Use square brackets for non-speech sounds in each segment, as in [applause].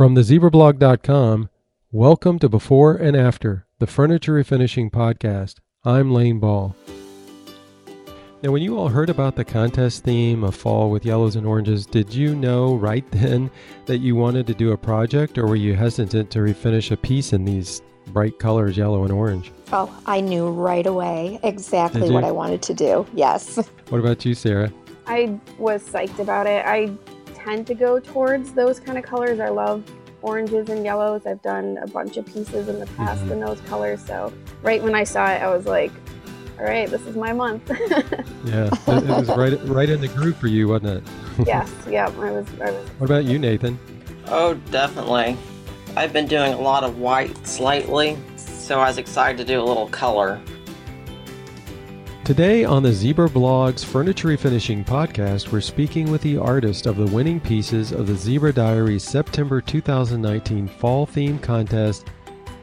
From thezibrablog.com, welcome to Before and After, the Furniture Refinishing Podcast. I'm Lane Ball. Now, when you all heard about the contest theme of fall with yellows and oranges, did you know right [laughs] then that you wanted to do a project, or were you hesitant to refinish a piece in these bright colors, yellow and orange? Oh, I knew right away exactly what? I wanted to do. Yes. What about you, Sarah? I was psyched about it. I tend to go towards those kind of colors. I love oranges and yellows. I've done a bunch of pieces in the past Mhm. in those colors. So right when I saw it, I was like, all right, this is my month. [laughs] Yeah, it, it was right right in the groove for you, wasn't it? [laughs] yes, yeah, I was, I was. What about you, Nathan? Oh, definitely. I've been doing a lot of whites lately, so I was excited to do a little color. Today on the Zibra Blogs Furniture Refinishing Podcast, we're speaking with the artist of the winning pieces of the Zibra Diaries September 2019 Fall Theme Contest,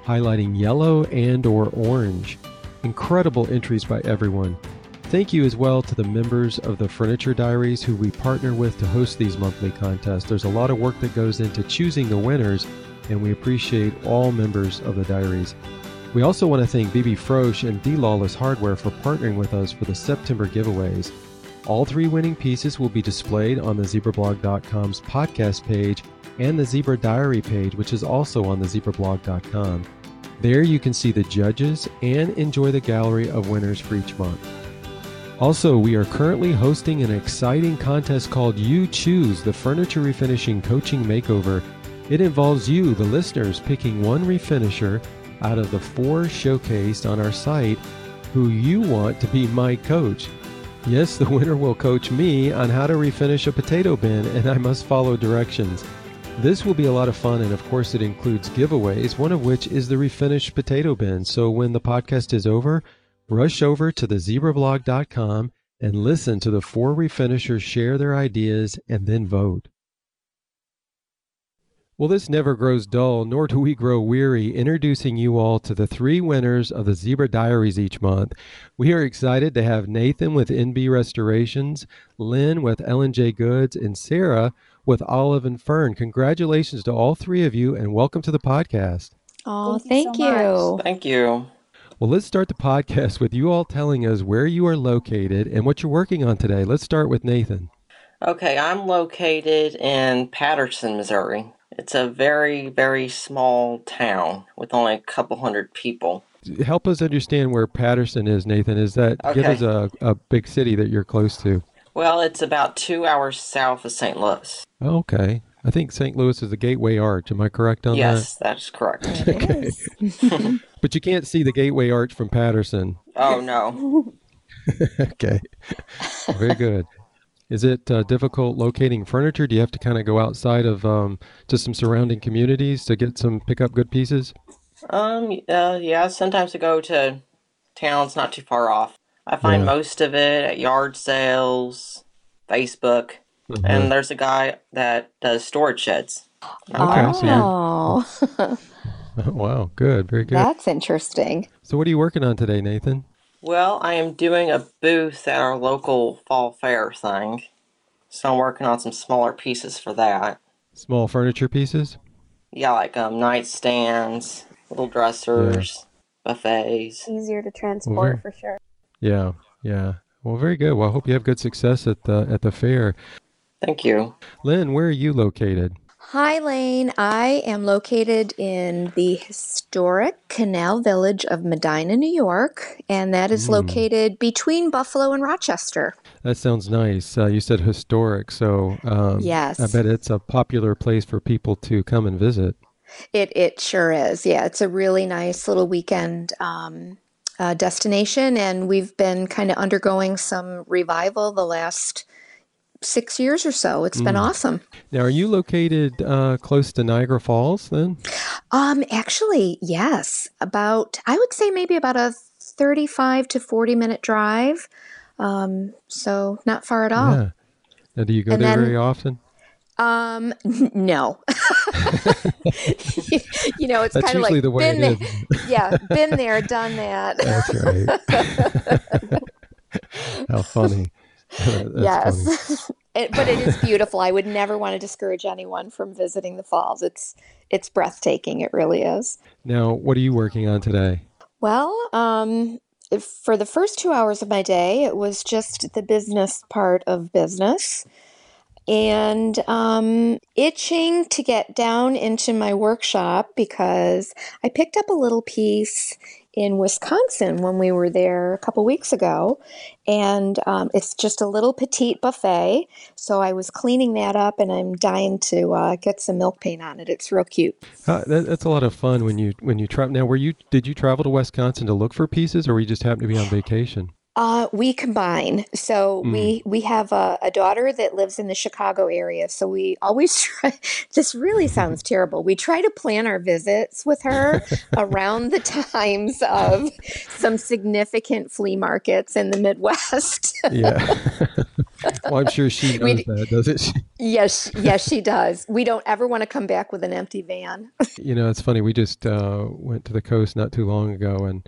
highlighting yellow and or orange. Incredible entries by everyone. Thank you as well to the members of the Furniture Diaries who we partner with to host these monthly contests. There's a lot of work that goes into choosing the winners, and we appreciate all members of the Diaries. We also want to thank BB Frosch and D Lawless Hardware for partnering with us for the September giveaways. All three winning pieces will be displayed on the zibrablog.com's podcast page and the Zibra Diary page, which is also on the zibrablog.com. There you can see the judges and enjoy the gallery of winners for each month. Also, we are currently hosting an exciting contest called You Choose the Furniture Refinishing Coaching Makeover. It involves you, the listeners, picking one refinisher out of the four showcased on our site who you want to be my coach. Yes, the winner will coach me on how to refinish a potato bin, and I must follow directions. This will be a lot of fun, and of course, it includes giveaways, one of which is the refinished potato bin. So when the podcast is over, rush over to thezibrablog.com and listen to the four refinishers share their ideas and then vote. Well, this never grows dull, nor do we grow weary, introducing you all to the three winners of the Zibra Diaries each month. We are excited to have Nathan with NB Restorations, Lynn with L&J Goods, and Sarah with Olive and Fern. Congratulations to all three of you, and welcome to the podcast. Oh, Thank thank you you. so much. Thank you. Well, let's start the podcast with you all telling us where you are located and what you're working on today. Let's start with Nathan. Okay, I'm located in Patterson, Missouri. It's a very, very small town with only a couple hundred people. Help us understand where Patterson is, Nathan. Is that give us a, a big city that you're close to? Well, it's about two hours south of St. Louis. Oh, okay. I think St. Louis is the Gateway Arch. Am I correct on that? Yes, that's correct. [laughs] okay. [laughs] But you can't see the Gateway Arch from Patterson. Oh, no. [laughs] okay. Very good. Is it uh, difficult locating furniture? Do you have to kind of go outside of um, to some surrounding communities to get some pick up good pieces? Um, uh, yeah, sometimes I go to towns not too far off. I find Yeah. most of it at yard sales, Facebook, Mhm. and there's a guy that does storage sheds. Okay, Oh, [laughs] [laughs] wow, good, very good. that's interesting. So, what are you working on today, Nathan? Well, I am doing a booth at our local fall fair thing. So I'm working on some smaller pieces for that. Small furniture pieces. Yeah, like um nightstands, little dressers, buffets. Easier to transport very- for sure. Yeah, yeah. Well, very good. Well, I hope you have good success at the at the fair. Thank you. Lynn, where are you located? Hi, Lane. I am located in the historic Canal Village of Medina, New York, and that is Mm. located between Buffalo and Rochester. That sounds nice. Uh, you said historic, so um, Yes. I bet it's a popular place for people to come and visit. It it sure is. Yeah, it's a really nice little weekend um, uh, destination, and we've been kind of undergoing some revival the last six years or so. It's been Mm. awesome. Now, are you located uh, close to Niagara Falls? Then Um, actually, yes, about I would say maybe about a thirty-five to forty minute drive. Um, so not far at all. yeah. Now, do you go And there then- very often? Um, no. [laughs] you know, it's kind of like the way been there, yeah, been there, done that. [laughs] That's right. [laughs] How funny. [laughs] Yes. [laughs] it, but it is beautiful. I would never want to discourage anyone from visiting the falls. It's it's breathtaking. It really is. Now, what are you working on today? Well, um, for the first two hours of my day, it was just the business part of business and um, itching to get down into my workshop because I picked up a little piece in Wisconsin when we were there a couple weeks ago. And um, it's just a little petite buffet. So I was cleaning that up and I'm dying to uh, get some milk paint on it. It's real cute. Uh, that, that's a lot of fun when you when you travel. Now, were you did you travel to Wisconsin to look for pieces, or were you just happened to be on vacation? Uh, we combine. So mm. we we have a, a, daughter that lives in the Chicago area. So we always [laughs] try. This really sounds [laughs] terrible. We try to plan our visits with her [laughs] around the times of some significant flea markets in the Midwest. yeah. well, I'm sure she knows we, that, does it? yes, yes, she does. We don't ever want to come back with an empty van. you know, it's funny. We just uh, went to the coast not too long ago, and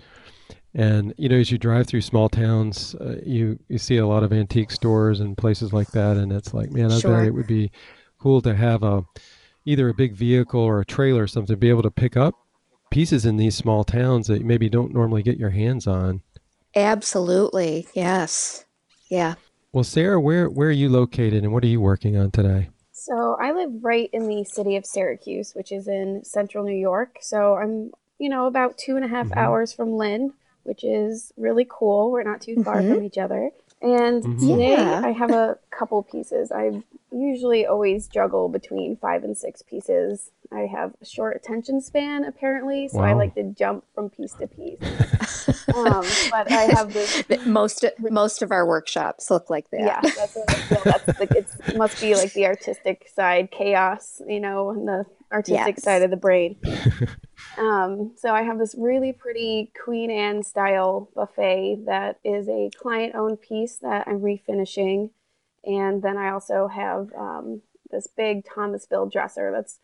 and you know, as you drive through small towns, uh, you you see a lot of antique stores and places like that, and it's like, man, I sure. bet it would be cool to have a either a big vehicle or a trailer or something to be able to pick up pieces in these small towns that you maybe don't normally get your hands on. Absolutely, yes, yeah. Well, Sarah, where where are you located, and what are you working on today? So I live right in the city of Syracuse, which is in central New York. So I'm, you know, about two and a half mm-hmm. hours from Lynn, which is really cool. We're not too far mm-hmm. from each other. And mm-hmm. today yeah. I have a couple pieces. I usually always juggle between five and six pieces. I have a short attention span apparently, so wow. I like to jump from piece to piece. [laughs] um, but I have this. Most most of our workshops look like that. Yeah, that's what I feel. That's like it must be like the artistic side, chaos, you know, and the artistic yes. side of the brain. [laughs] Um, so I have this really pretty Queen Anne style buffet that is a client owned piece that I'm refinishing. And then I also have um, this big Thomasville dresser that's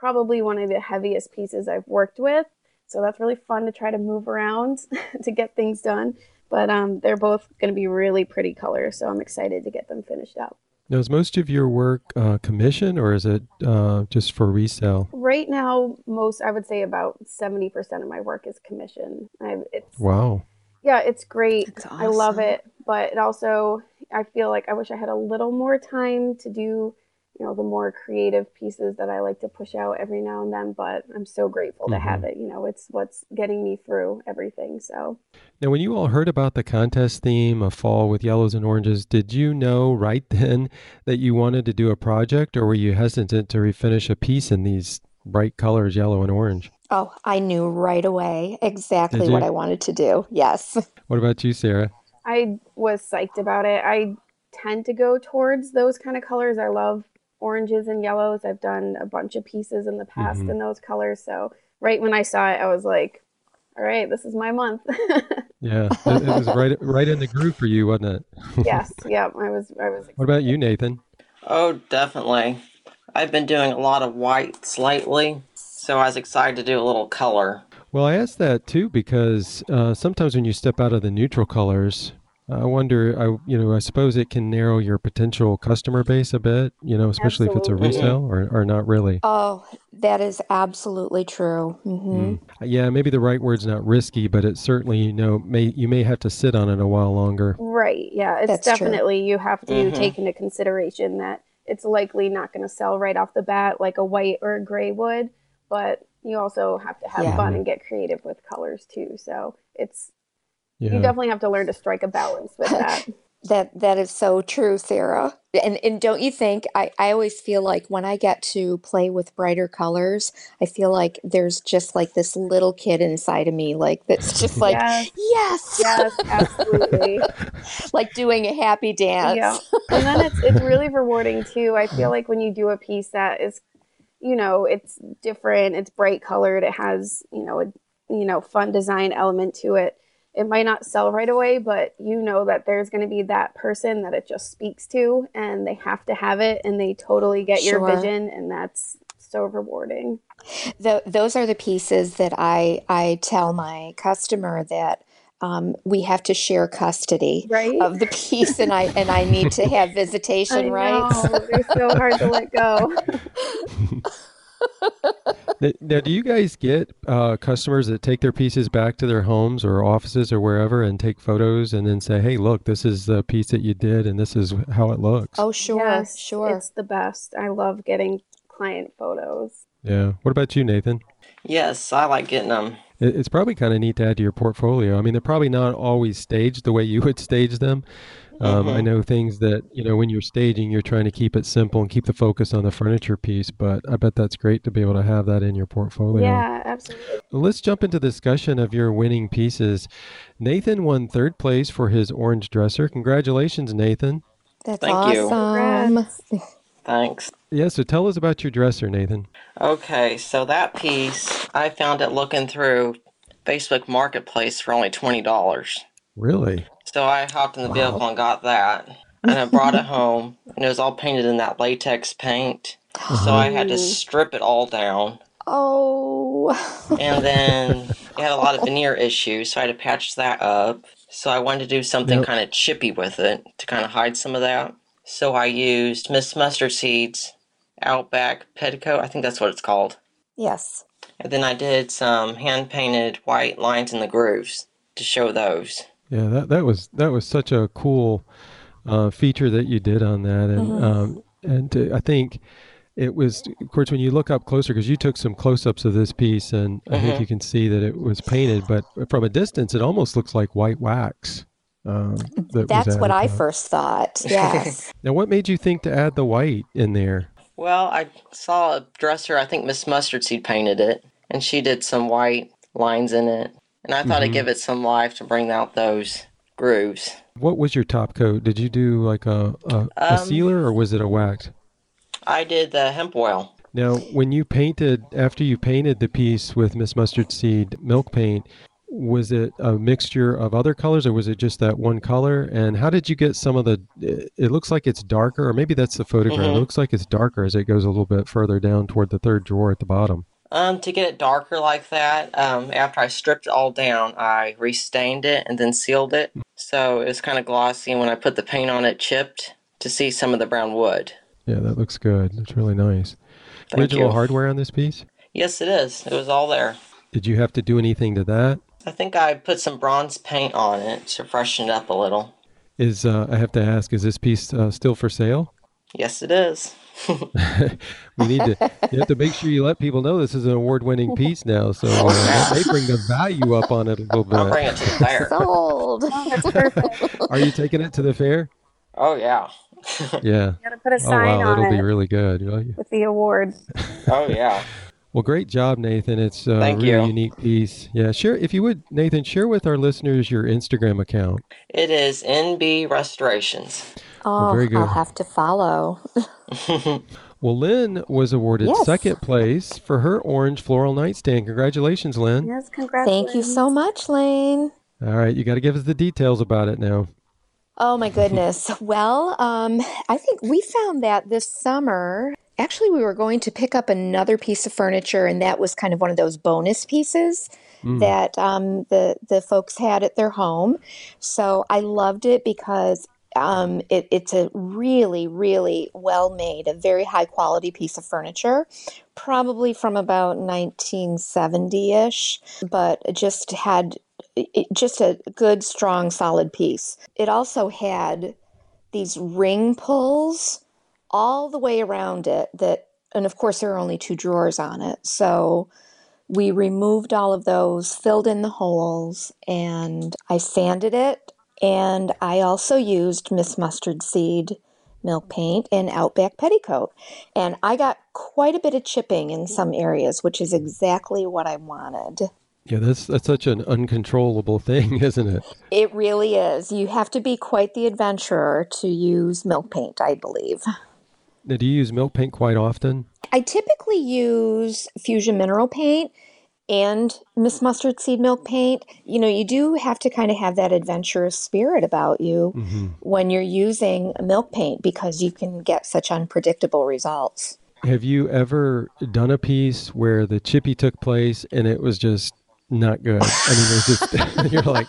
probably one of the heaviest pieces I've worked with. So that's really fun to try to move around [laughs] to get things done. But um, they're both going to be really pretty colors. So I'm excited to get them finished up. Now, is most of your work uh, commission or is it uh, just for resale? Right now, most I would say about seventy percent of my work is commission. I, it's wow. Yeah, it's great. Awesome. I love it, but it also I feel like I wish I had a little more time to do you know the more creative pieces that I like to push out every now and then. But I'm so grateful mm-hmm. to have it. You know, it's what's getting me through everything. So now, when you all heard about the contest theme of fall with yellows and oranges, did you know right [laughs] then that you wanted to do a project, or were you hesitant to refinish a piece in these bright colors, yellow and orange? Oh, I knew right away exactly what I wanted to do. Yes. [laughs] What about you, Sarah? I was psyched about it. I tend to go towards those kind of colors. I love oranges and yellows. I've done a bunch of pieces in the past mm-hmm. in those colors. So right when I saw it, I was like, all right, this is my month. [laughs] yeah, it, it, was right right in the groove for you, wasn't it? [laughs] yes, yeah, I was. I was. What about you, Nathan? Oh, definitely. I've been doing a lot of whites lately, so I was excited to do a little color. Well, I asked that too because uh, sometimes when you step out of the neutral colors, I wonder, I you know, I suppose it can narrow your potential customer base a bit, you know, especially absolutely. if it's a resale or, or not really. Oh, that is absolutely true. Mm-hmm. Mm. Yeah, maybe the right word's not risky, but it certainly, you know, may you may have to sit on it a while longer. Right. Yeah, it's That's definitely true. you have to mm-hmm. take into consideration that it's likely not going to sell right off the bat like a white or a gray would, but you also have to have yeah. fun and get creative with colors too. So it's yeah. you definitely have to learn to strike a balance with that. [laughs] that that is so true, Sarah. And and don't you think I, I always feel like when I get to play with brighter colors, I feel like there's just like this little kid inside of me, like that's [laughs] just like yes, yes, yes absolutely, [laughs] like doing a happy dance. Yeah, and then it's it's really rewarding too. I feel like when you do a piece that is, you know, it's different, it's bright colored, it has you know a you know fun design element to it it might not sell right away, but you know that there's going to be that person that it just speaks to and they have to have it and they totally get sure. your vision and that's so rewarding. The, those are the pieces that I I tell my customer that um, we have to share custody right? of the piece, and I and I need to have [laughs] visitation rights. know. They're so hard to let go. [laughs] [laughs] Now, now, do you guys get uh, customers that take their pieces back to their homes or offices or wherever and take photos and then say, "Hey, look, this is the piece that you did, and this is how it looks." Oh, sure, yes, sure. It's the best. I love getting client photos. Yeah. What about you, Nathan? Yes, I like getting them. It's probably kind of neat to add to your portfolio. I mean, they're probably not always staged the way you would stage them. Um, I Mhm. know things that, you know, when you're staging, you're trying to keep it simple and keep the focus on the furniture piece, but I bet that's great to be able to have that in your portfolio. Yeah, absolutely. Let's jump into discussion of your winning pieces. Nathan won third place for his orange dresser. Congratulations, Nathan. That's Thank you. awesome. Congrats. Thanks. Yeah, so tell us about your dresser, Nathan. Okay, so that piece, I found it looking through Facebook Marketplace for only $20. Really? So I hopped in the vehicle and got that. And I brought it home, and it was all painted in that latex paint. So I had to uh-huh. strip it all down. Oh, And then [laughs] it had a lot of veneer issues, so I had to patch that up. So I wanted to do something Yep. kind of chippy with it to kind of hide some of that. So I used Miss Mustard Seeds Outback Petticoat, I think that's what it's called. yes. And then I did some hand painted white lines in the grooves to show those. Yeah, that, that was that was such a cool uh, feature that you did on that, and Mhm. um, and to, I think it was, of course, when you look up closer, because you took some close-ups of this piece, and I think Mhm. you can see that it was painted, but from a distance, it almost looks like white wax. Um, that was That's what I to first thought. [laughs] Yes. Now, what made you think to add the white in there? Well, I saw a dresser, I think Miss Mustard Seed painted it, and she did some white lines in it. And I thought Mhm. I'd give it some life to bring out those grooves. What was your top coat? Did you do like a a, a Um, sealer or was it a wax? I did the hemp oil. Now, when you painted, after you painted the piece with Miss Mustard Seed milk paint, was it a mixture of other colors or was it just that one color? And how did you get some of the, it it looks like it's darker, or maybe that's the photograph. It Mhm. looks like it's darker as it goes a little bit further down toward the third drawer at the bottom. Um, to get it darker like that, um, after I stripped it all down, I restained it and then sealed it. So it was kind of glossy, and when I put the paint on it, chipped to see some of the brown wood. Yeah, that looks good. It's really nice. Thank Original you. hardware on this piece? Yes, it is. It was all there. Did you have to do anything to that? I think I put some bronze paint on it to freshen it up a little. Is uh, I have to ask, is this piece uh, still for sale? Yes, it is. [laughs] we need to. You have to make sure you let people know this is an award-winning piece now, so [laughs] uh, that may bring the value up on it a little bit. I'll bring it to the fair. [laughs] Sold. Oh. Are you taking it to the fair? Oh, yeah. Yeah. You gotta put a Oh sign wow, on that'll it be really good. With the award. Oh, yeah. Well, great job, Nathan. It's a Thank really you. unique piece. Yeah, share if you would, Nathan. Share with our listeners your Instagram account. It is NB Restorations. Oh, very good. I'll have to follow. [laughs] Well, Lynn was awarded Yes. second place for her orange floral nightstand. Congratulations, Lynn. Yes, congratulations. Thank you so much, Lane. All right, you got to give us the details about it now. Oh my goodness. [laughs] Well, um, I think we found that this summer. Actually, we were going to pick up another piece of furniture, and that was kind of one of those bonus pieces Mm. that um, the the folks had at their home. So I loved it because um, it, it's a really, really well made, a very high quality piece of furniture, probably from about 1970 ish, but just had it, just a good, strong, solid piece. It also had these ring pulls all the way around it that and of course there are only two drawers on it so we removed all of those filled in the holes and i sanded it and i also used miss mustard seed milk paint and outback petticoat and i got quite a bit of chipping in some areas which is exactly what i wanted Yeah, that's that's such an uncontrollable thing, [laughs] isn't it? it really is you have to be quite the adventurer to use milk paint i believe Now, do you use milk paint quite often? I typically use Fusion Mineral Paint and Miss Mustard Seed Milk Paint. You know, you do have to kind of have that adventurous spirit about you hmm when you're using milk paint because you can get such unpredictable results. Have you ever done a piece where the chippy took place and it was just not good. I mean, there's just [laughs] you're like,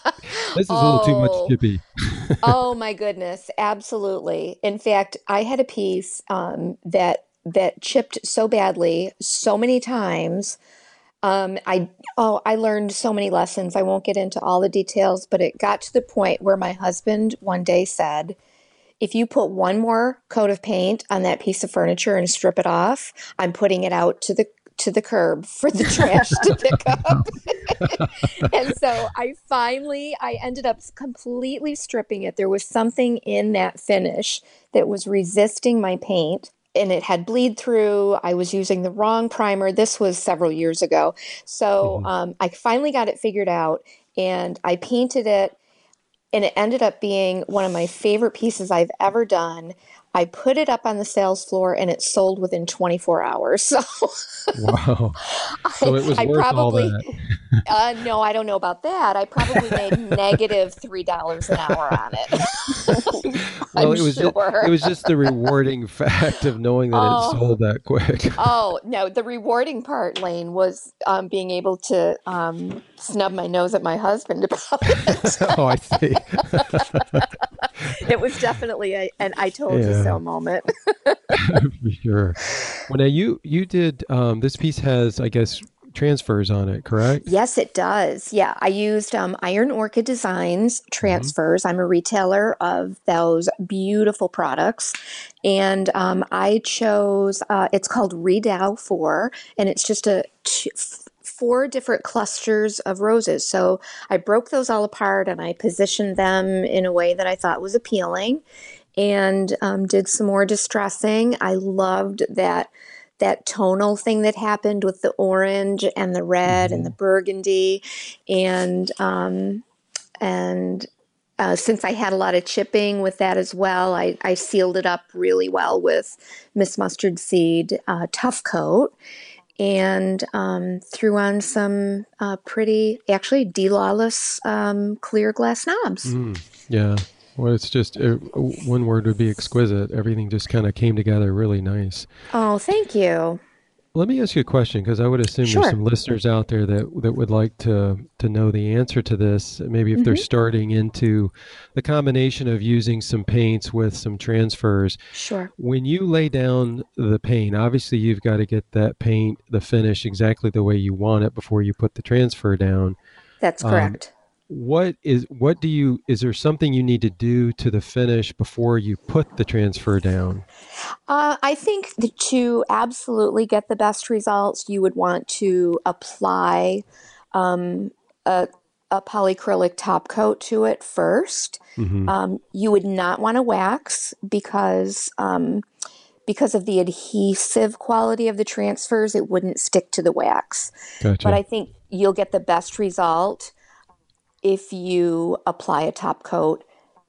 this is a little too much Oh, chippy. [laughs] [laughs] oh my goodness, absolutely. In fact, I had a piece um, that that chipped so badly so many times. Um, I oh, I learned so many lessons. I won't get into all the details, but it got to the point where my husband one day said, "If you put one more coat of paint on that piece of furniture and strip it off, I'm putting it out to the to the curb for the trash to pick [laughs] up." [laughs] and so I finally I ended up completely stripping it. There was something in that finish that was resisting my paint and it had bleed through. I was using the wrong primer. This was several years ago. So Mhm. um, I finally got it figured out and I painted it and it ended up being one of my favorite pieces I've ever done. I put it up on the sales floor and it sold within 24 hours. [laughs] So Wow. So I, it was I worth all probably that. [laughs] uh, no, I don't know about that. I probably made [laughs] negative three dollars an hour on it. Well, it was just, it was just the rewarding fact of knowing that it Oh. sold that quick. Oh no, the rewarding part, Lane, was um, being able to um, snub my nose at my husband about it. [laughs] oh, I see. it was definitely a, an "I told you so" moment. [laughs] [laughs] For sure. Well, now you you did um, this piece has I guess transfers on it, correct? Yes, it does. Yeah, I used um, Iron Orchid Designs transfers. I'm a retailer of those beautiful products. And um, I chose, uh, it's called Redow 4, and it's just a t- f- four different clusters of roses. So I broke those all apart and I positioned them in a way that I thought was appealing and um, did some more distressing. I loved that that tonal thing that happened with the orange and the red and the burgundy and um, and uh, since I had a lot of chipping with that as well, I, I sealed it up really well with Miss Mustard Seed uh, Tough Coat and um, threw on some uh, pretty, actually, D Lawless um, clear glass knobs. Mm, yeah. Well, it's just uh, one word would be exquisite. Everything just kind of came together really nice. Oh, thank you. Let me ask you a question because I would assume Sure. there's some listeners out there that that would like to to know the answer to this. Maybe if they're Mm-hmm. starting into the combination of using some paints with some transfers. Sure. When you lay down the paint, obviously you've got to get that paint, the finish exactly the way you want it before you put the transfer down. That's Um, correct. What is what do you is there something you need to do to the finish before you put the transfer down? Uh, I think to absolutely get the best results, you would want to apply um, a, a polyacrylic top coat to it first. hmm Um, you would not want to wax because um, because of the adhesive quality of the transfers, it wouldn't stick to the wax. Gotcha. But I think you'll get the best result if you apply a top coat,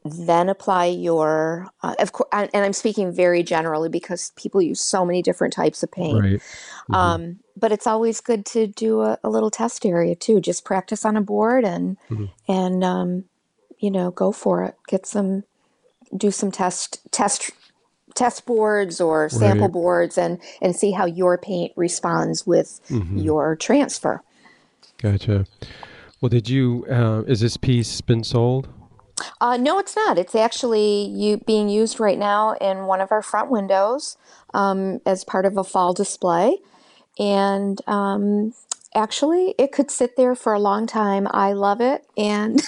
then apply your, uh, of course, and I'm speaking very generally because people use so many different types of paint. right. Mhm. Um, but it's always good to do a, a little test area too. Just practice on a board and Mhm. and um, you know go for it. Get some, do some test test test boards or sample Right. boards and and see how your paint responds with Mhm. your transfer. Gotcha. Well, did you? Uh, is this piece been sold? Uh, no, it's not. It's actually you being used right now in one of our front windows um, as part of a fall display, and um, actually, it could sit there for a long time. I love it, and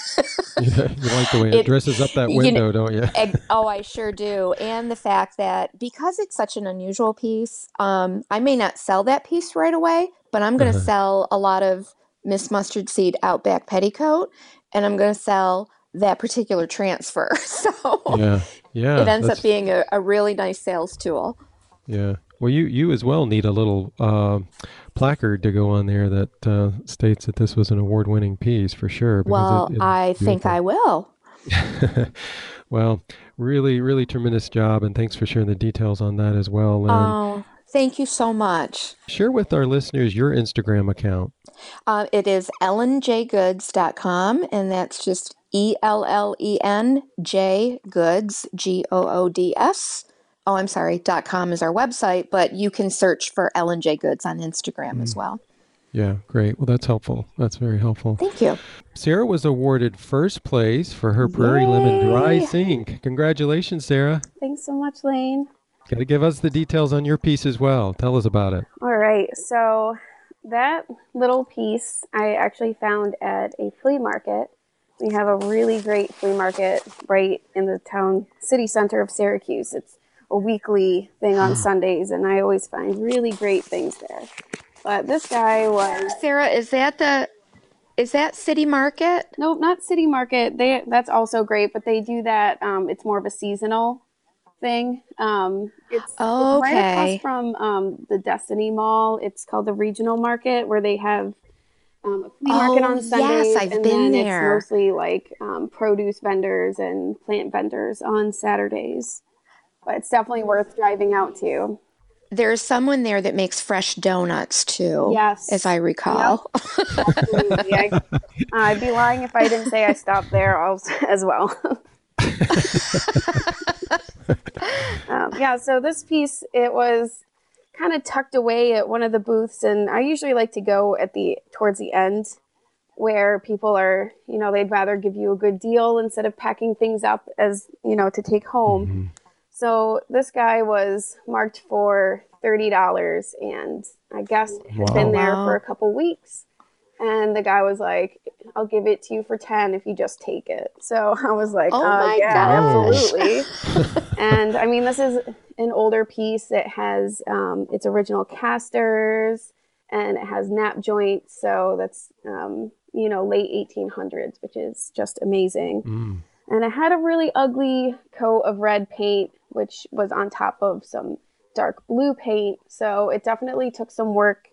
Yeah, [laughs] you like the way it, It- dresses up that [laughs] you know- window, don't you? [laughs] Oh, I sure do. And the fact that because it's such an unusual piece, um, I may not sell that piece right away, but I'm going to Uh-huh. sell a lot of Miss Mustard Seed Outback Petticoat, and I'm going to sell that particular transfer. [laughs] So Yeah, yeah. it ends up being a, a really nice sales tool. Yeah. Well, you you as well need a little uh, placard to go on there that uh, states that this was an award-winning piece for sure. Well, it- I think. I will. [laughs] well, really, really tremendous job, and thanks for sharing the details on that as well. Lynn. Oh, thank you so much. Share with our listeners your Instagram account. Uh, it is ellenjgoods.com, and that's just E L L E N J Goods, G O O D S. Oh, I'm sorry, dot .com is our website, but you can search for Ellen J Goods on Instagram as well. Yeah, great. Well, that's helpful. That's very helpful. Thank you. Sarah was awarded first place for her Prairie Yay. Lemon Dry Sink. Congratulations, Sarah. Thanks so much, Lane. Got to give us the details on your piece as well. Tell us about it. All right. So, that little piece I actually found at a flea market. We have a really great flea market right in the town city center of Syracuse. It's a weekly thing on Sundays, and I always find really great things there. But this guy was Sarah. Is that the is that City Market? Nope, not City Market. They that's also great, but they do that. Um, it's more of a seasonal thing. Um, it's, oh, it's right across from um, the Destiny Mall. It's called the Regional Market, where they have um, a flea market oh, on Sundays. Yes, I've and been then there. It's mostly like um, produce vendors and plant vendors on Saturdays. But it's definitely worth driving out to. There's someone there that makes fresh donuts too. Yes. As I recall. Yep. I, I'd be lying if I didn't say I stopped there also, as well. [laughs] yeah, so this piece, it was kind of tucked away at one of the booths, and I usually like to go at the towards the end where people are, you know, they'd rather give you a good deal instead of packing things up as, you know, to take home. Mm-hmm. So this guy was marked for thirty dollars, and I guess had wow. been there wow. for a couple weeks. And the guy was like, "I'll give it to you for ten if you just take it." So [laughs] I was like, "Oh uh, my yeah, gosh. absolutely." [laughs] and I mean, this is an older piece. It has um, its original casters, and it has Knapp joints. So that's um, you know late 1800s, which is just amazing. Mm. And it had a really ugly coat of red paint which was on top of some dark blue paint. So it definitely took some work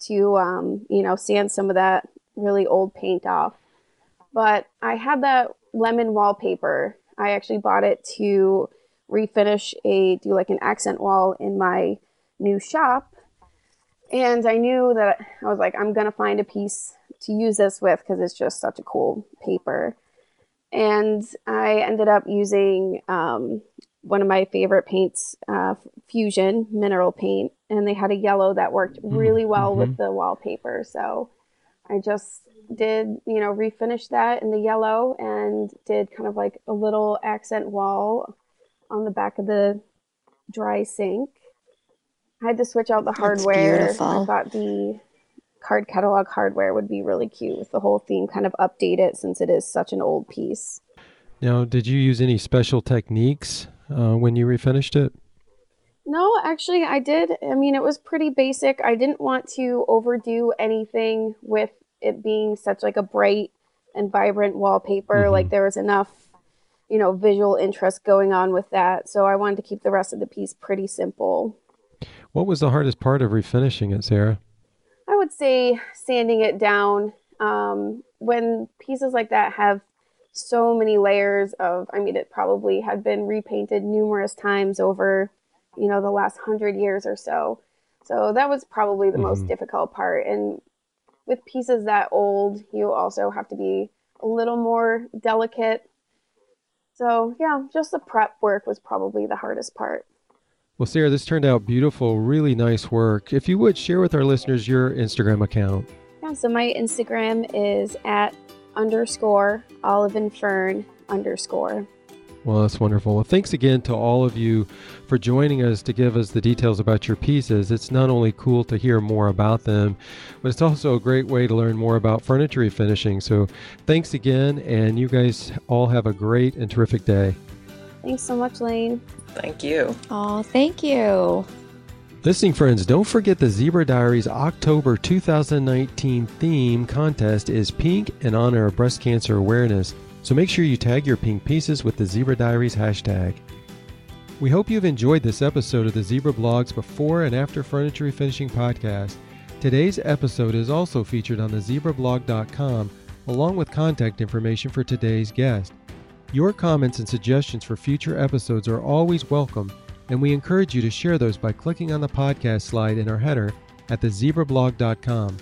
to, um, you know, sand some of that really old paint off. But I had that lemon wallpaper. I actually bought it to refinish a, do like an accent wall in my new shop. And I knew that I was like, I'm to find a piece to use this with because it's just such a cool paper. And I ended up using um, one of my favorite paints, uh, Fusion mineral paint, and they had a yellow that worked mm, really well mm-hmm. with the wallpaper. So I just did, you know, refinish that in the yellow and did kind of like a little accent wall on the back of the dry sink. I had to switch out the hardware. I thought the card catalog hardware would be really cute with the whole theme kind of update it since it is such an old piece. Now, did you use any special techniques uh, when you refinished it? No, actually, I did. I mean, it was pretty basic. I didn't want to overdo anything with it being such like a bright and vibrant wallpaper. Mm-hmm. Like there was enough, you know, visual interest going on with that. So I wanted to keep the rest of the piece pretty simple. What was the hardest part of refinishing it, Sarah? I would say sanding it down. Um, when pieces like that have so many layers of i mean it probably had been repainted numerous times over you know the last hundred years or so. So that was probably the mm-hmm. most difficult part. And with pieces that old you also have to be a little more delicate. So yeah just the prep work was probably the hardest part. Well sarah this turned out beautiful really nice work. If you would share with our listeners your instagram account. Yeah so my instagram is at underscore olive and fern underscore. Well, that's wonderful. Well, thanks again to all of you for joining us to give us the details about your pieces. It's not only cool to hear more about them, but it's also a great way to learn more about furniture refinishing. So, thanks again, and you guys all have a great and terrific day. Thanks so much, Lane. Thank you. Oh, thank you. Listening friends, don't forget the Zibra Diaries October 2019 theme contest is pink in honor of breast cancer awareness. So make sure you tag your pink pieces with the Zibra Diaries hashtag. We hope you've enjoyed this episode of the Zibra Blogs before and after furniture refinishing podcast. Today's episode is also featured on the zibrablog.com along with contact information for today's guest. Your comments and suggestions for future episodes are always welcome and we encourage you to share those by clicking on the podcast slide in our header at the thezibrablog.com.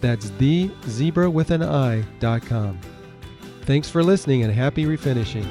That's the zibra with an i.com. Thanks for listening and happy refinishing.